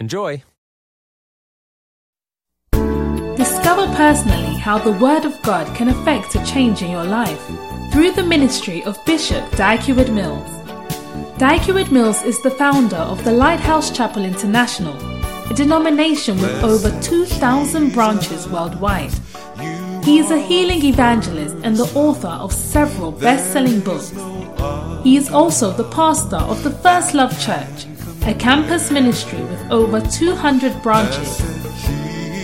Enjoy! Discover personally how the Word of God can affect a change in your life through the ministry of Bishop Dag Heward-Mills. Dag Heward-Mills is the founder of the Lighthouse Chapel International, a denomination with over 2,000 branches worldwide. He is a healing evangelist and the author of several best selling books. He is also the pastor of the First Love Church, a campus ministry with over 200 branches.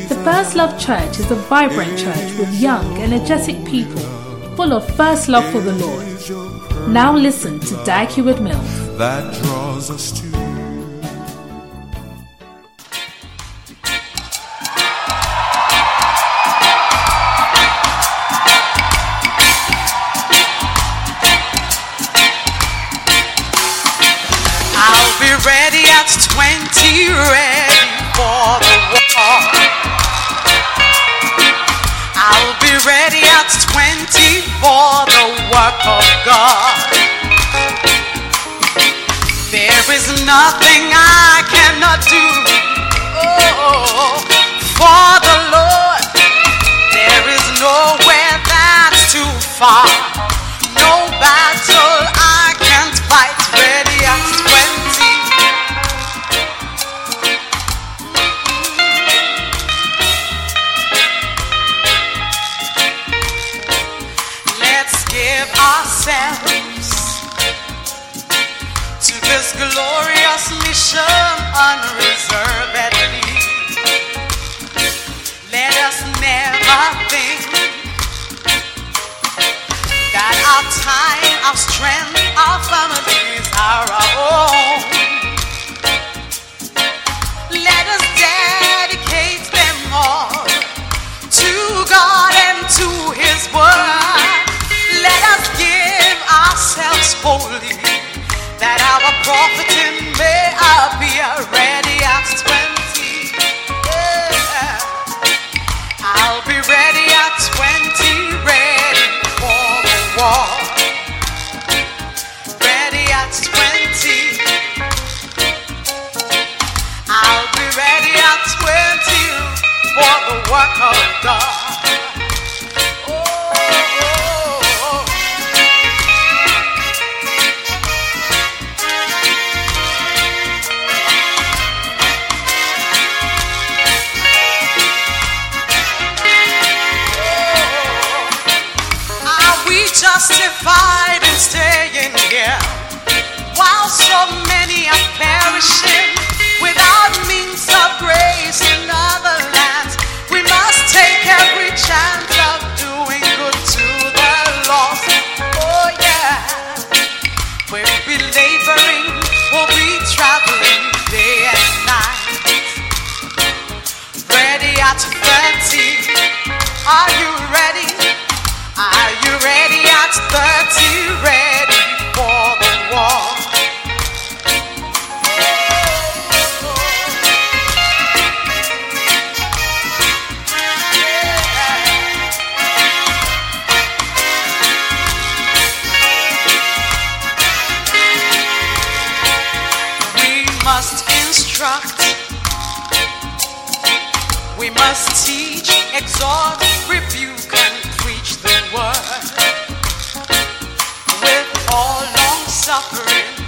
The First Love Church is a vibrant church with young, energetic people full of first love for the Lord. Now listen to Dag Heward-Mills. That draws us to work suffering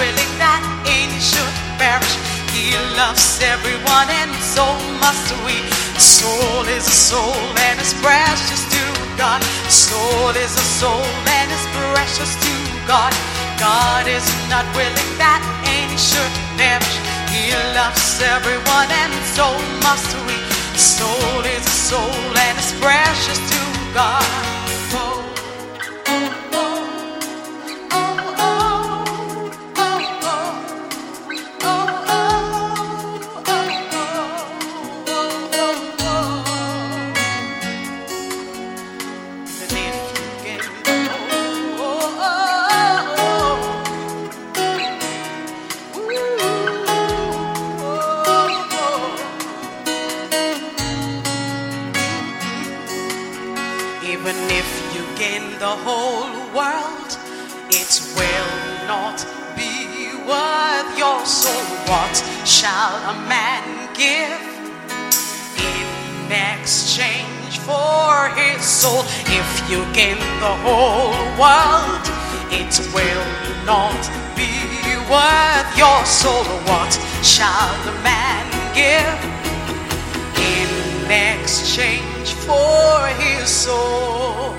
willing that any should perish. He loves everyone, and so must we. Soul is a soul, and it's precious to God. Soul is a soul, and it's precious to God. God is not willing that any should perish. He loves everyone, and so must we. Soul is a soul, and it's precious to God. gift in exchange for his soul. If you gain the whole world, it will not be worth your soul. What shall the man give in exchange for his soul?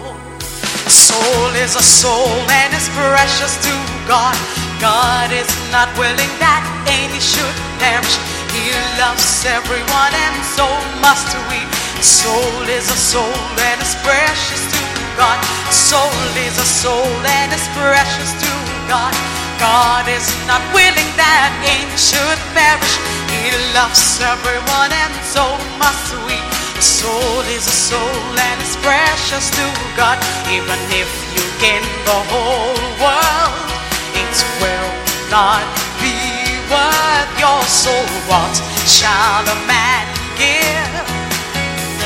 Soul is a soul and is precious to God. God is not willing that any should perish he loves everyone, and so must we. Soul is a soul and is precious to God. Soul is a soul and is precious to God. God is not willing that any should perish. He loves everyone, and so must we. Soul is a soul and is precious to God. Even if you gain the whole world, it will not be what your soul wants shall the man give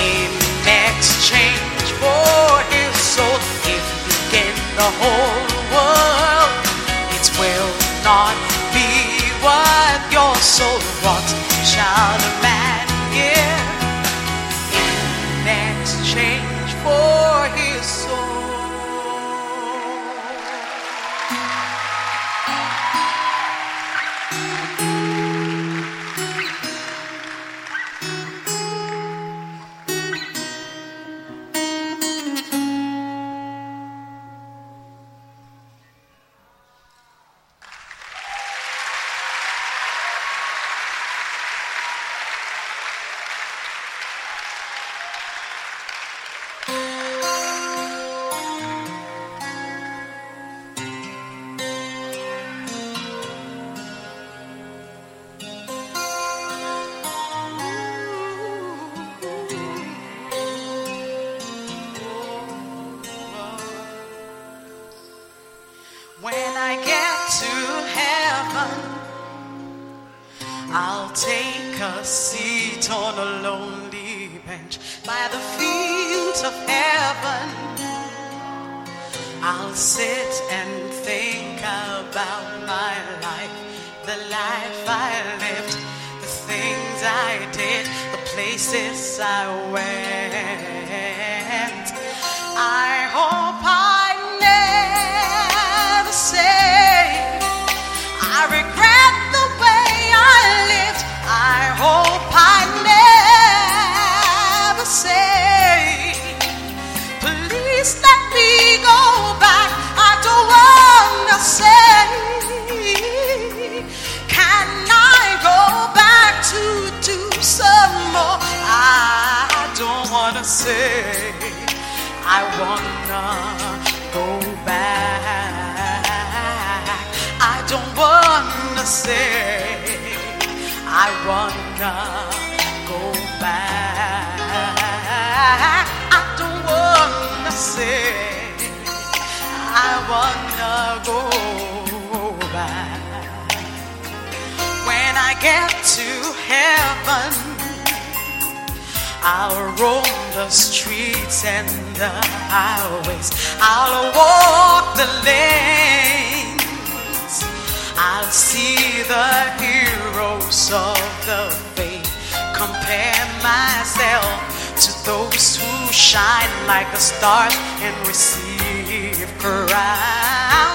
in exchange for his soul. If you gain the whole world, it will not be what your soul wants shall the man give in exchange for his soul. say I wanna go back. When I get to heaven I'll roam the streets and the highways. I'll walk the lanes. I'll see the heroes of the faith. Compare myself to those who shine like the stars and receive crowns.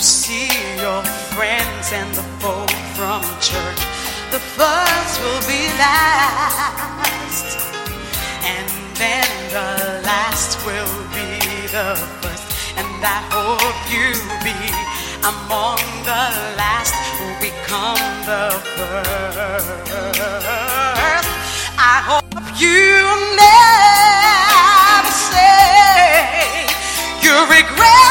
see your friends and the folk from church. The first will be last, and then the last will be the first. And I hope you be among the last who become the first. I hope you never say you regret.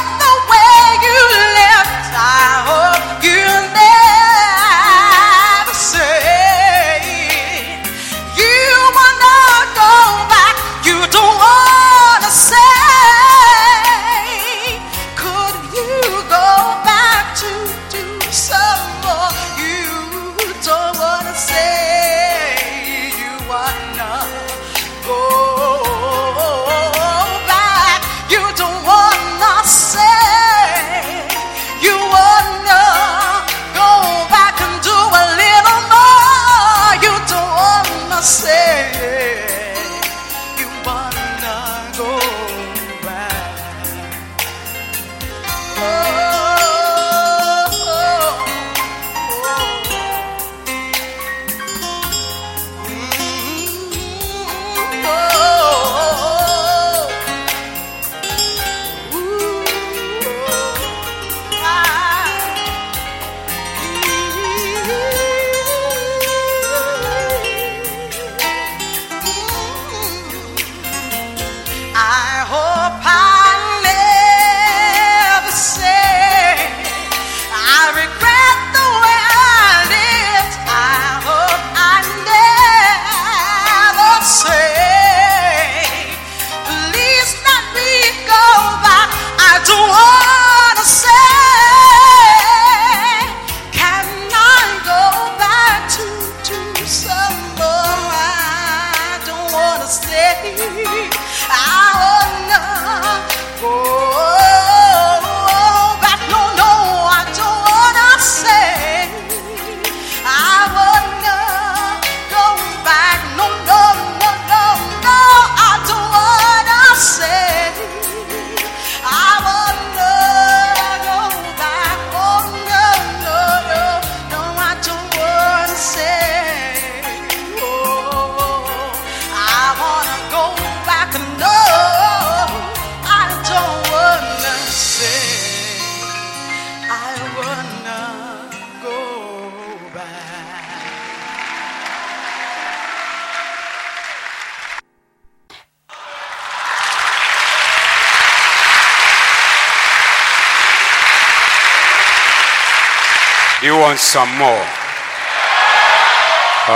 Some more?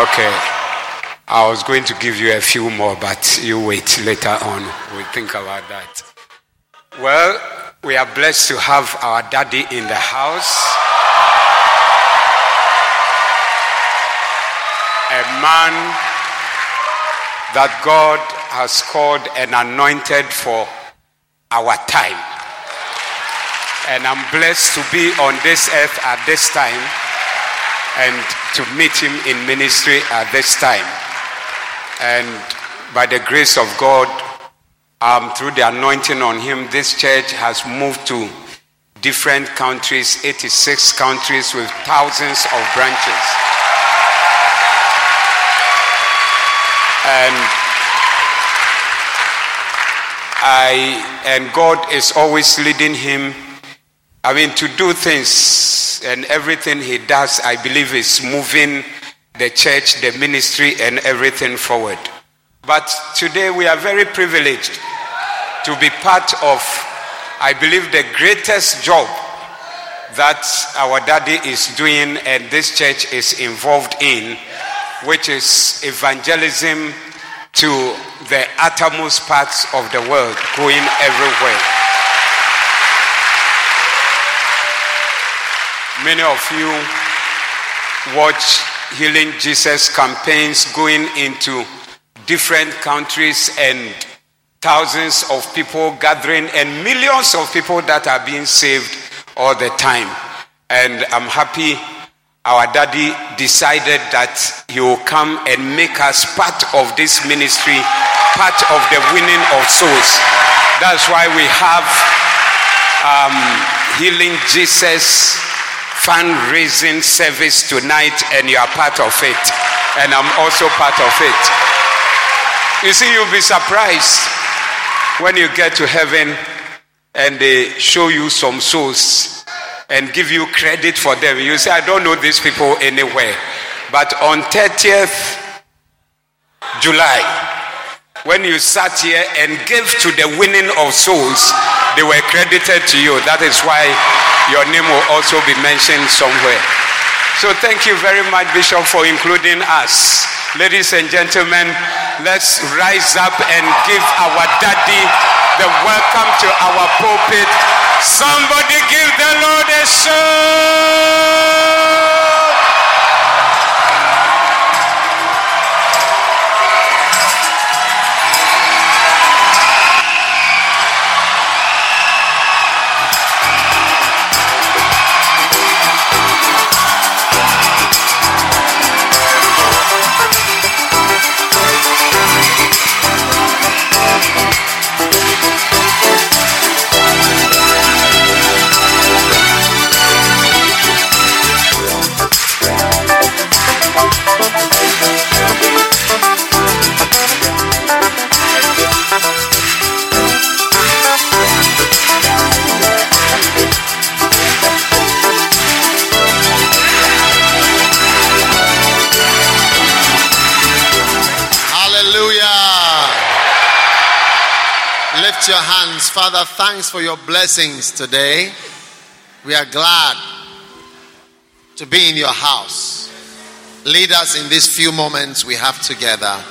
Okay. I was going to give you a few more, but you wait later on. We'll think about that. Well, we are blessed to have our daddy in the house. A man that God has called and anointed for our time. And I'm blessed to be on this earth at this time and to meet him in ministry at this time. And by the grace of God, um, through the anointing on him, this church has moved to different countries, 86 countries with thousands of branches. And I and God is always leading him. I mean, to do things and everything he does, I believe is moving the church, the ministry, and everything forward. But today we are very privileged to be part of, I believe, the greatest job that our daddy is doing and this church is involved in, which is evangelism to the uttermost parts of the world, going everywhere. Many of you watch Healing Jesus campaigns going into different countries and thousands of people gathering and millions of people that are being saved all the time. And I'm happy our daddy decided that he will come and make us part of this ministry, part of the winning of souls. That's why we have um, Healing Jesus fundraising service tonight, and you are part of it. And I'm also part of it. You see, you'll be surprised when you get to heaven and they show you some souls and give you credit for them. You say, I don't know these people anywhere. But on 30th July, when you sat here and gave to the winning of souls, they were credited to you. That is why your name will also be mentioned somewhere. So thank you very much, Bishop, for including us. Ladies and gentlemen, let's rise up and give our daddy the welcome to our pulpit. Somebody give the Lord a shout. Your hands. Father, thanks for your blessings today. We are glad to be in your house. Lead us in these few moments we have together.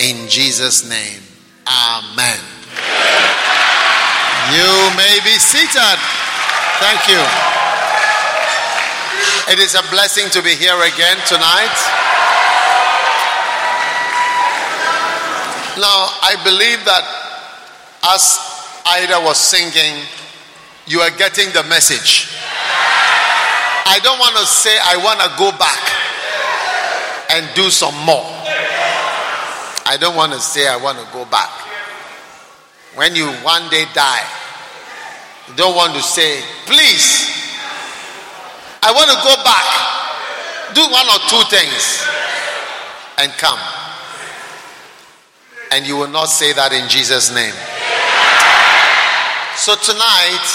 In Jesus' name, Amen. You may be seated. Thank you. It is a blessing to be here again tonight. Now, I believe that as Ida was singing, you are getting the message. I don't want to say I want to go back and do some more. I don't want to say I want to go back. When you one day die, you don't want to say, please, I want to go back, do one or two things, and come. And you will not say that in Jesus' name. So tonight,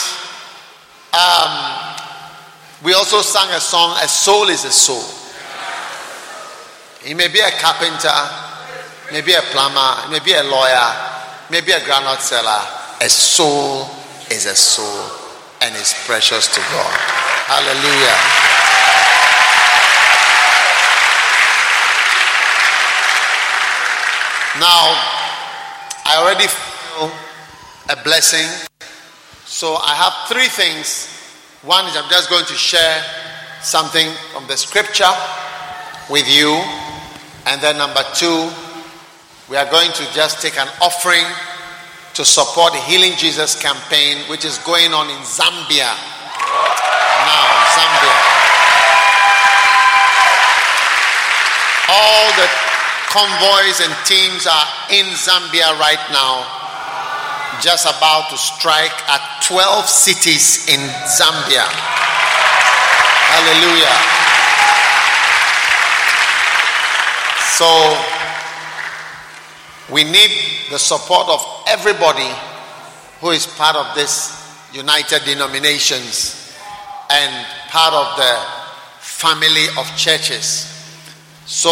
um, we also sang a song, A Soul is a Soul. He may be a carpenter, maybe a plumber, maybe a lawyer, maybe a granite seller. A soul is a soul and is precious to God. Hallelujah. Now, I already feel a blessing so I have three things. One is I'm just going to share something from the scripture with you. And then number two, we are going to just take an offering to support the Healing Jesus campaign, which is going on in Zambia. Now, Zambia. All the convoys and teams are in Zambia right now, just about to strike at 12 cities in Zambia. Hallelujah. So, we need the support of everybody who is part of this United Denominations and part of the family of churches. So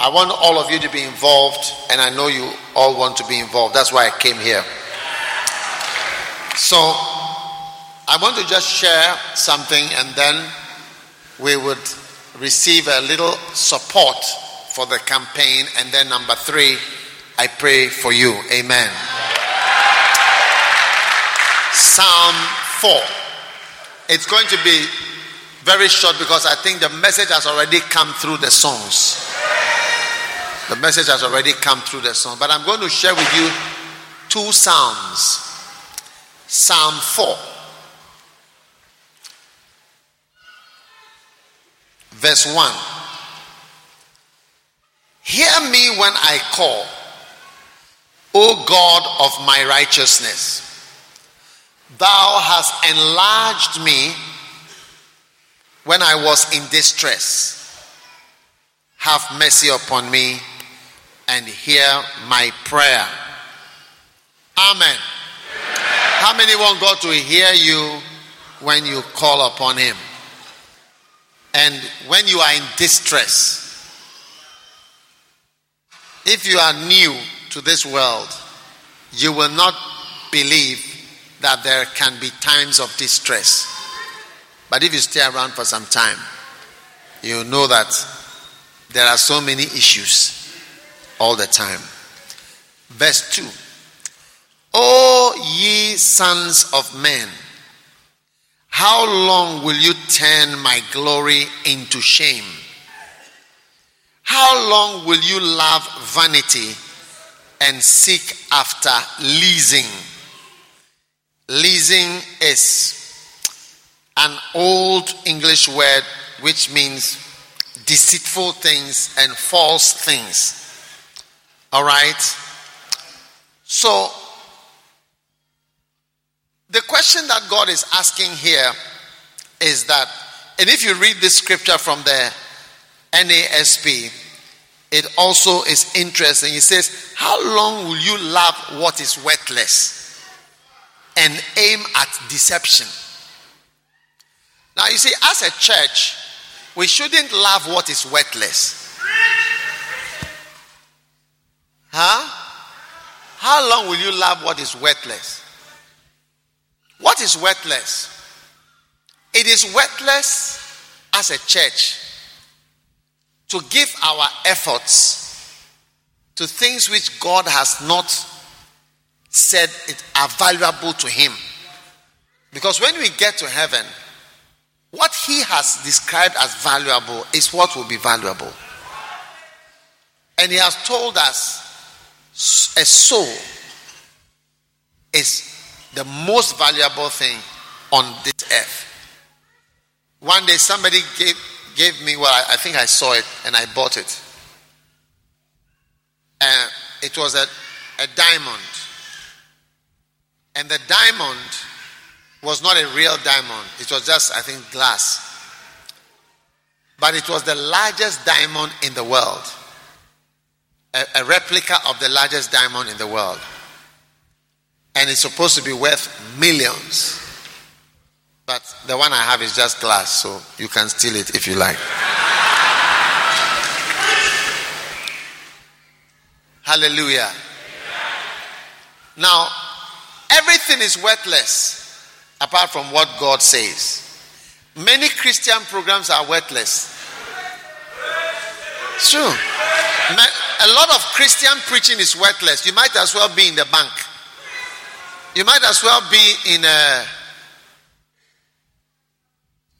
I want all of you to be involved, and I know you all want to be involved. That's why I came here. So I want to just share something, and then we would receive a little support for the campaign, and then number three I pray for you. Amen. Psalm 4. It's going to be very short because I think the message has already come through the songs. The message has already come through the song. But I'm going to share with you two Psalms. Psalm 4. Verse 1. Hear me when I call O God of my righteousness, thou hast enlarged me when I was in distress. Have mercy upon me and hear my prayer. Amen. How many want God to hear you when you call upon Him? And when you are in distress, if you are new to this world, you will not believe that there can be times of distress. But if you stay around for some time, you know that there are so many issues all the time. Verse 2 O ye sons of men, how long will you turn my glory into shame? How long will you love vanity? and seek after leasing. Leasing is an old English word which means deceitful things and false things. All right? So, the question that God is asking here is that, and if you read this scripture from the NASB, it also is interesting. He says, How long will you love what is worthless and aim at deception? Now, you see, as a church, we shouldn't love what is worthless. Huh? How long will you love what is worthless? What is worthless? It is worthless as a church to give our efforts to things which God has not said it are valuable to him. Because when we get to heaven, what he has described as valuable is what will be valuable. And he has told us a soul is the most valuable thing on this earth. One day somebody gave gave me, well, I, I think I saw it and I bought it. And it was a, a diamond. And the diamond was not a real diamond, it was just, I think, glass. But it was the largest diamond in the world, a, a replica of the largest diamond in the world. And it's supposed to be worth millions. But the one I have is just glass, so you can steal it if you like. Hallelujah. Now, everything is worthless apart from what God says. Many Christian programs are worthless. True. a lot of Christian preaching is worthless. You might as well be in the bank. You might as well be in a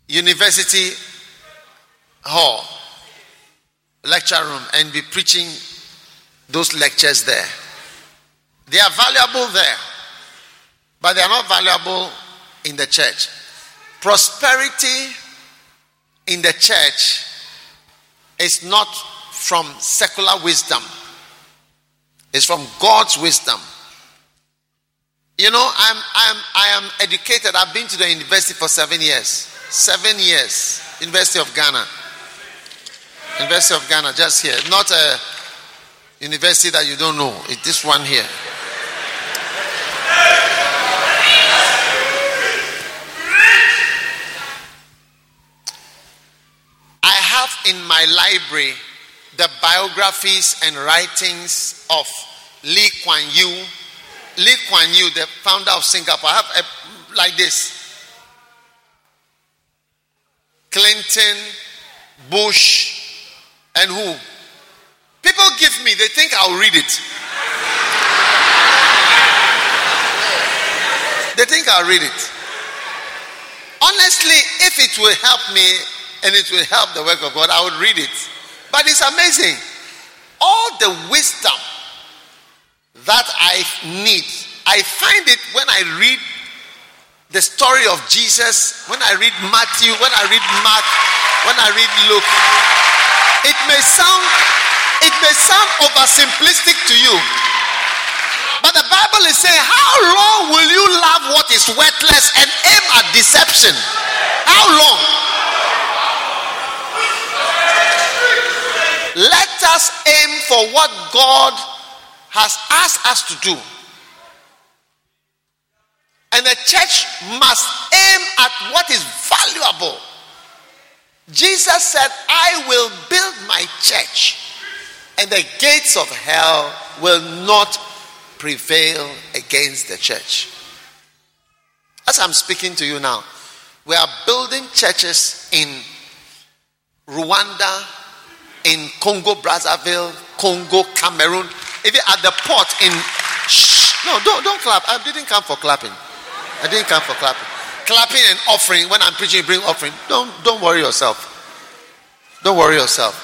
university hall, lecture room, and be preaching those lectures there. They are valuable there, but they are not valuable in the church. Prosperity in the church is not from secular wisdom, it's from God's wisdom. You know, I'm, I'm, I am educated. I've been to the university for seven years. Seven years. University of Ghana. University of Ghana, just here. Not a university that you don't know. It's this one here. I have in my library the biographies and writings of Lee Kuan Yew. Lee Kuan Yew, the founder of Singapore. I have a, like this Clinton, Bush, and who? People give me, they think I'll read it. They think I'll read it. Honestly, if it will help me and it will help the work of God, I would read it. But it's amazing. All the wisdom that I need, I find it when I read the story of Jesus, when I read Matthew, when I read Mark, when I read Luke. It may sound it may sound oversimplistic to you. But the Bible is saying, How long will you love what is worthless and aim at deception? How long? Let us aim for what God has asked us to do. And the church must aim at what is valuable. Jesus said, I will build my church, and the gates of hell will not prevail against the church. As I'm speaking to you now, we are building churches in Rwanda, in Congo Brazzaville, Congo, Cameroon, even at the port in. Shh, no, don't, don't clap. I didn't come for clapping. I didn't come for clapping. Clapping and offering. When I'm preaching, bring offering. Don't, don't worry yourself. Don't worry yourself.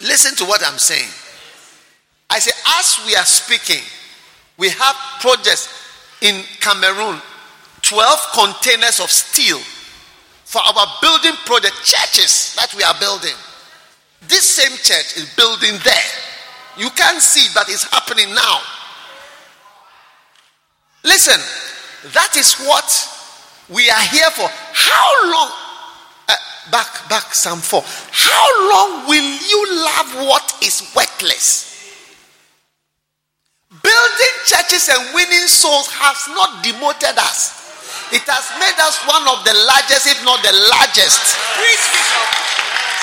Listen to what I'm saying. I say, as we are speaking, we have projects in Cameroon 12 containers of steel for our building project, churches that we are building. This same church is building there. You can't see, but it's happening now. Listen, that is what we are here for. How long? Uh, back, back, Psalm 4. How long will you love what is worthless? Building churches and winning souls has not demoted us. It has made us one of the largest, if not the largest.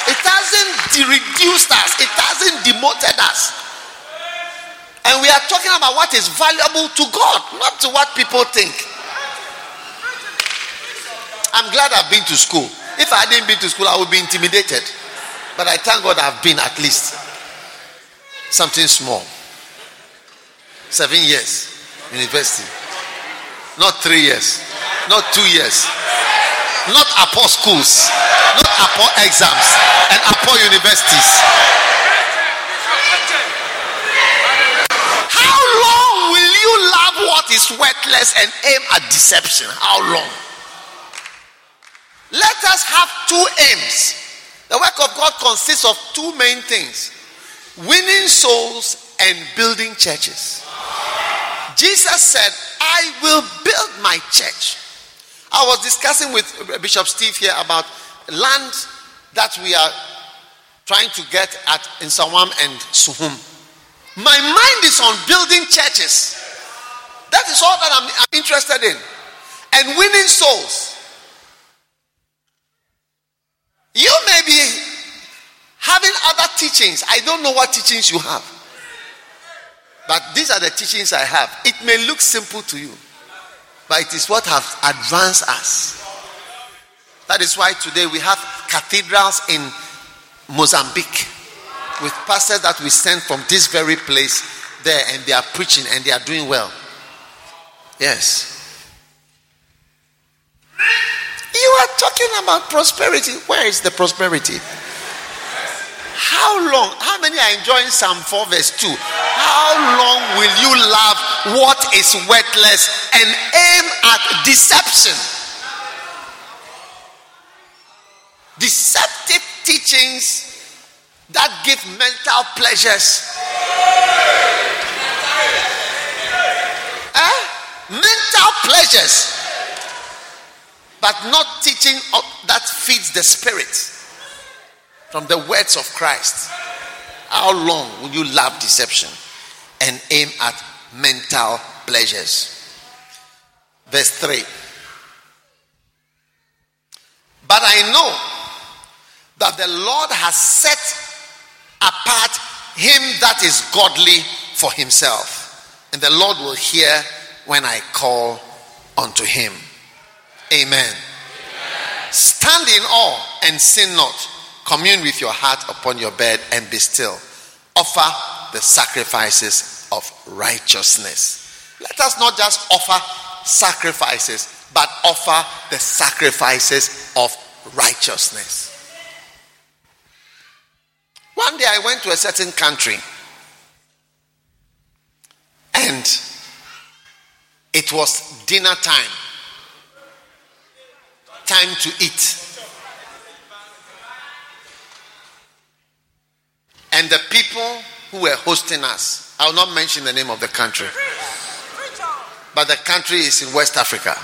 It hasn't de- reduced us, it hasn't demoted us. And we are talking about what is valuable to God, not to what people think. I'm glad I've been to school. If I hadn't been to school, I would be intimidated. But I thank God I've been at least something small. Seven years, university. Not three years, not two years, not upper schools, not upper exams, and upper universities. How long will you love what is worthless and aim at deception? How long? Let us have two aims. The work of God consists of two main things winning souls and building churches. Jesus said, I will build my church. I was discussing with Bishop Steve here about land that we are trying to get at in Sawam and Suhum. My mind is on building churches. That is all that I'm, I'm interested in. And winning souls. You may be having other teachings. I don't know what teachings you have. But these are the teachings I have. It may look simple to you, but it is what has advanced us. That is why today we have cathedrals in Mozambique with pastors that we send from this very place there and they are preaching and they are doing well. Yes. You are talking about prosperity. Where is the prosperity? How long? How many are enjoying Psalm 4, verse 2? How long will you love what is worthless and aim at deception? Deceptive teachings that give mental pleasures. Eh? Mental pleasures. But not teaching that feeds the spirit from the words of Christ. How long will you love deception and aim at mental pleasures? Verse 3. But I know that the Lord has set apart him that is godly for himself. And the Lord will hear when I call unto him. Amen. Amen. Stand in awe and sin not. Commune with your heart upon your bed and be still. Offer the sacrifices of righteousness. Let us not just offer sacrifices, but offer the sacrifices of righteousness. One day I went to a certain country and it was dinner time. Time to eat. And the people who were hosting us, I will not mention the name of the country, but the country is in West Africa.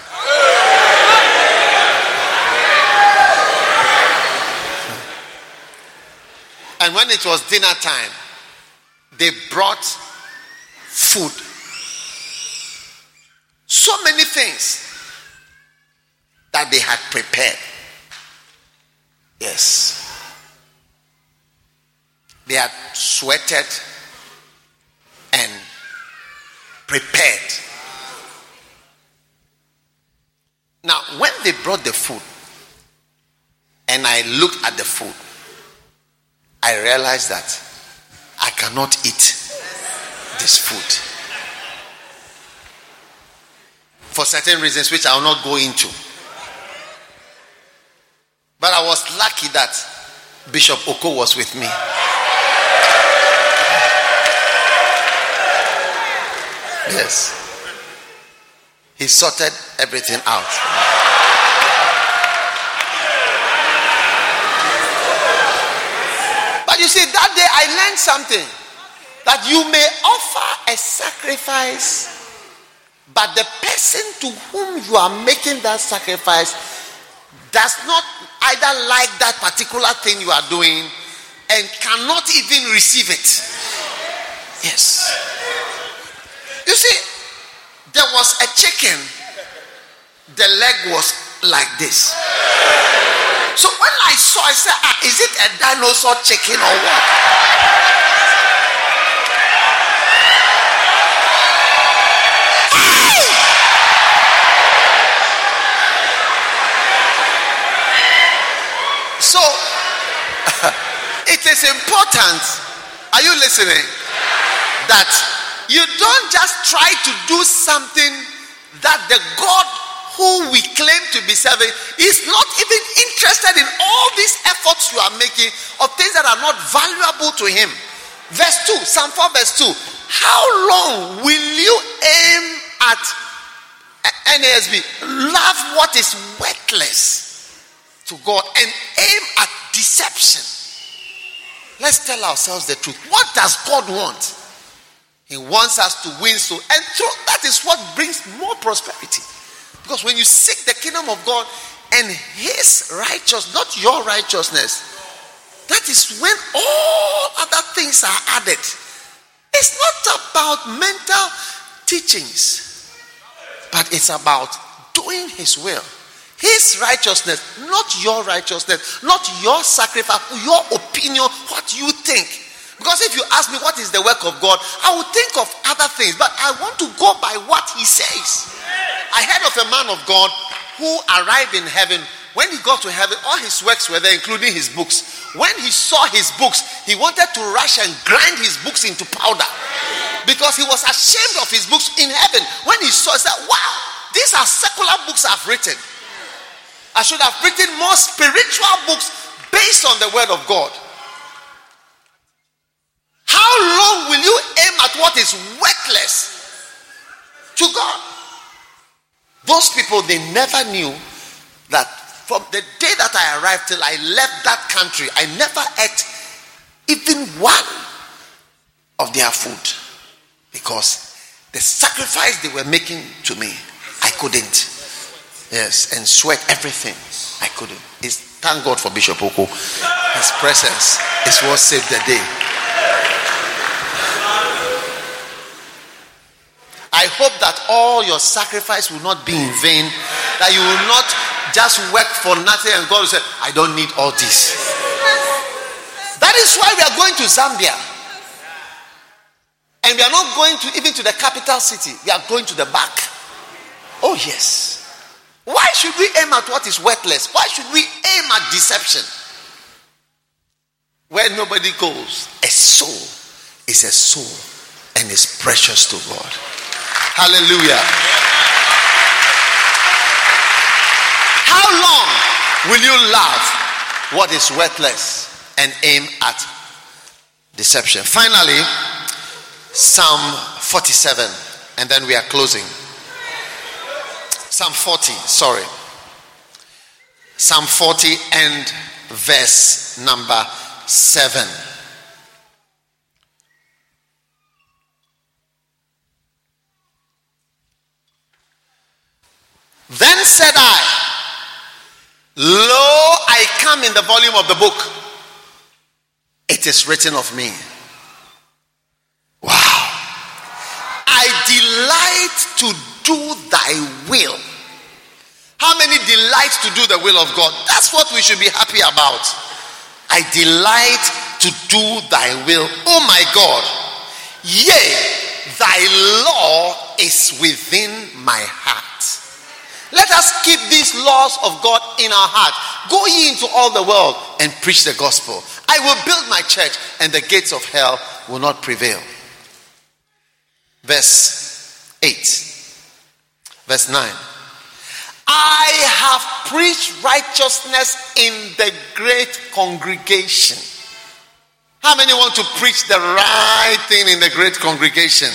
And when it was dinner time, they brought food. So many things that they had prepared. Yes. They had sweated and prepared. Now, when they brought the food, and I looked at the food, I realized that I cannot eat this food for certain reasons which I will not go into. But I was lucky that Bishop Oko was with me. Yes. He sorted everything out. But you see, that day I learned something. That you may offer a sacrifice, but the person to whom you are making that sacrifice does not either like that particular thing you are doing and cannot even receive it. Yes. There was a chicken, the leg was like this. So when I saw, I said, ah, is it a dinosaur chicken or what? So it is important. Are you listening? That you don't just try to do something that the God who we claim to be serving is not even interested in all these efforts you are making of things that are not valuable to him. Verse 2, Psalm 4, verse 2. How long will you aim at eh, NASB? Love what is worthless to God and aim at deception. Let's tell ourselves the truth. What does God want? He wants us to win so, and through, that is what brings more prosperity. Because when you seek the kingdom of God and his righteousness, not your righteousness, that is when all other things are added. It's not about mental teachings, but it's about doing his will. His righteousness, not your righteousness, not your sacrifice, your opinion, what you think. Because if you ask me what is the work of God, I will think of other things, but I want to go by what He says. I heard of a man of God who arrived in heaven. When he got to heaven, all his works were there, including his books. when he saw his books, he wanted to rush and grind his books into powder because he was ashamed of his books in heaven. When he saw, he said, Wow, these are secular books I've written. I should have written more spiritual books based on the word of God. How long will you aim at what is worthless to God? Those people, they never knew that from the day that I arrived till I left that country, I never ate even one of their food because the sacrifice they were making to me, I couldn't. Yes, and sweat everything. I couldn't. It's, thank God for Bishop Oko. His presence is what saved the day. I hope that all your sacrifice will not be in vain, that you will not just work for nothing and God will say, I don't need all this. That is why we are going to Zambia. And we are not going to even to the capital city. We are going to the back. Oh, yes. Why should we aim at what is worthless? Why should we aim at deception? Where nobody goes, a soul is a soul and is precious to God. Hallelujah. How long will you love what is worthless and aim at deception? Finally, Psalm 47, and then we are closing. Psalm 40, sorry. Psalm 40 and verse number 7. Then said I, Lo, I come in the volume of the book. It is written of me. Wow. I delight to do thy will. How many delight to do the will of God? That's what we should be happy about. I delight to do thy will. Oh my God. Yea, thy law is within my heart. Let us keep these laws of God in our heart. Go ye into all the world and preach the gospel. I will build my church, and the gates of hell will not prevail. Verse 8, verse 9. I have preached righteousness in the great congregation. How many want to preach the right thing in the great congregation?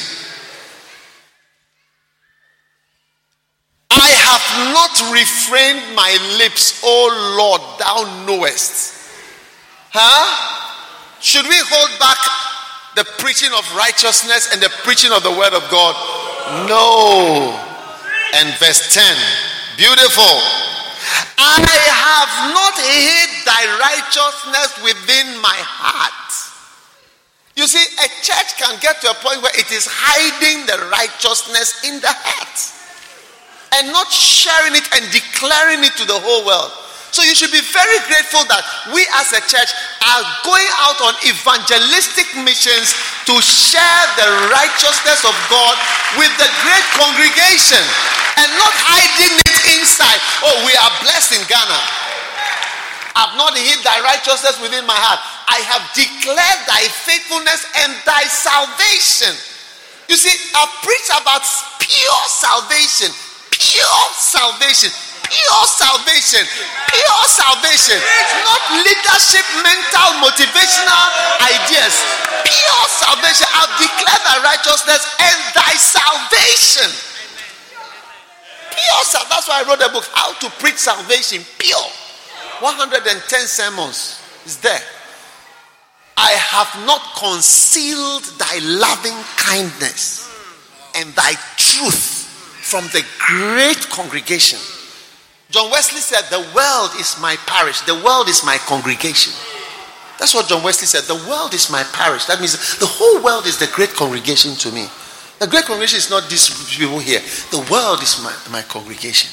I have not refrained my lips, O Lord, thou knowest. Huh? Should we hold back the preaching of righteousness and the preaching of the word of God? No. And verse 10 beautiful. I have not hid thy righteousness within my heart. You see, a church can get to a point where it is hiding the righteousness in the heart and not sharing it and declaring it to the whole world. So you should be very grateful that we as a church are going out on evangelistic missions to share the righteousness of God with the great congregation and not hiding it inside. Oh, we are blessed in Ghana. I've not hid thy righteousness within my heart. I have declared thy faithfulness and thy salvation. You see, I've preached about pure salvation, pure salvation pure salvation. Pure salvation. It's not leadership, mental, motivational ideas. Pure salvation. I've declared thy righteousness and thy salvation. Pure salvation. That's why I wrote a book, How to Preach Salvation. Pure. 110 sermons is there. I have not concealed thy loving kindness and thy truth from the great congregation. John Wesley said, The world is my parish, the world is my congregation. That's what John Wesley said. The world is my parish. That means the whole world is the great congregation to me. The great congregation is not these people here. The world is my, my congregation.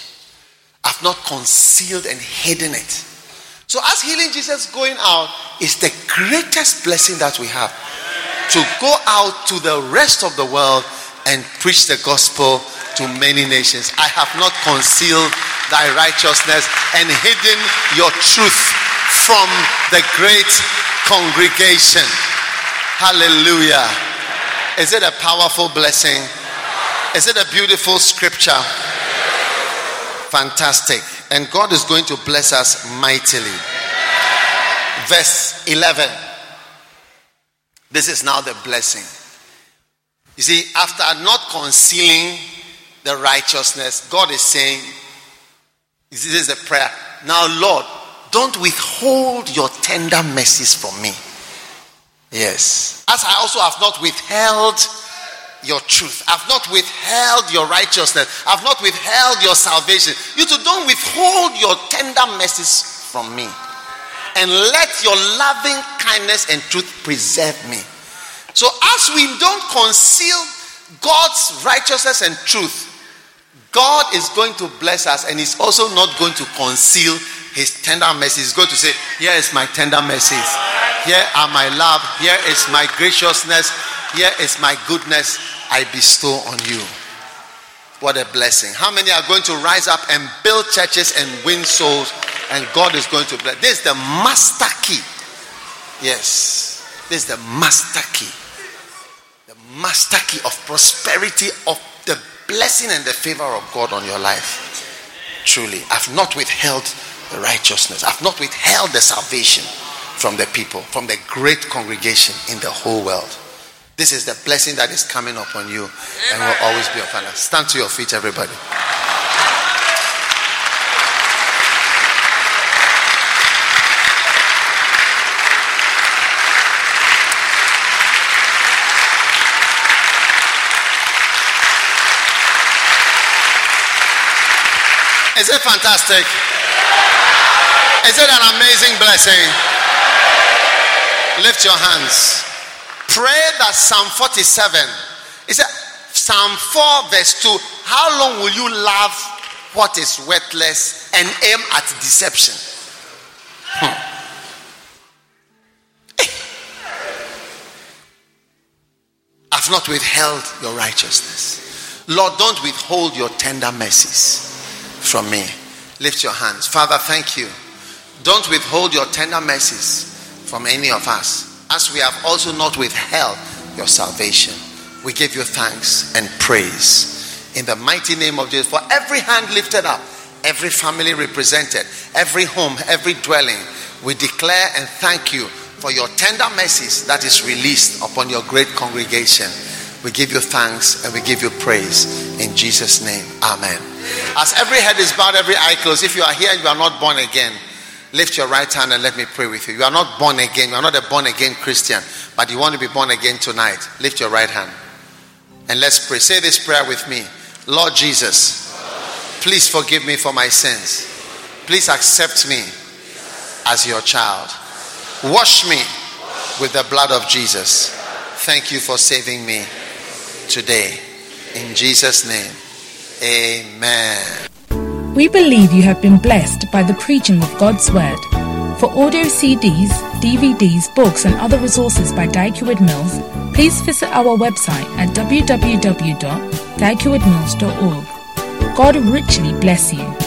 I've not concealed and hidden it. So, as healing Jesus going out is the greatest blessing that we have to go out to the rest of the world and preach the gospel to many nations. I have not concealed thy righteousness and hidden your truth from the great congregation. Hallelujah. Is it a powerful blessing? Is it a beautiful scripture? Fantastic. And God is going to bless us mightily. Verse 11. This is now the blessing. You see, after not concealing the righteousness, God is saying, This is the prayer. Now, Lord, don't withhold your tender mercies from me. Yes. As I also have not withheld your truth. I've not withheld your righteousness. I've not withheld your salvation. You too don't withhold your tender mercies from me. And let your loving kindness and truth preserve me. So, as we don't conceal God's righteousness and truth, God is going to bless us and He's also not going to conceal His tender mercies. He's going to say, Here is my tender mercies. Here are my love. Here is my graciousness. Here is my goodness I bestow on you. What a blessing. How many are going to rise up and build churches and win souls? And God is going to bless. This is the master key. Yes. This is the master key. Master key of prosperity, of the blessing and the favor of God on your life. Truly. I've not withheld the righteousness, I've not withheld the salvation from the people, from the great congregation in the whole world. This is the blessing that is coming upon you and will always be upon us. Stand to your feet, everybody. Is it fantastic? Is it an amazing blessing? Lift your hands pray that Psalm 47, it said, Psalm 4, verse 2, how long will you love what is worthless and aim at deception? Hmm. I've not withheld your righteousness. Lord, don't withhold your tender mercies from me. Lift your hands. Father, thank you. Don't withhold your tender mercies from any of us as we have also not withheld your salvation. We give you thanks and praise in the mighty name of Jesus for every hand lifted up, every family represented, every home, every dwelling. We declare and thank you for your tender mercies that is released upon your great congregation. We give you thanks and we give you praise in Jesus' name. Amen. As every head is bowed, every eye closed, if you are here and you are not born again, Lift your right hand and let me pray with you. You are not born again. You are not a born again Christian, but you want to be born again tonight. Lift your right hand and let's pray. Say this prayer with me Lord Jesus, please forgive me for my sins. Please accept me as your child. Wash me with the blood of Jesus. Thank you for saving me today. In Jesus' name, amen. We believe you have been blessed by the preaching of God's Word. For audio CDs, DVDs, books, and other resources by Dag Heward-Mills, please visit our website at www.daghewardmills.org. God richly bless you.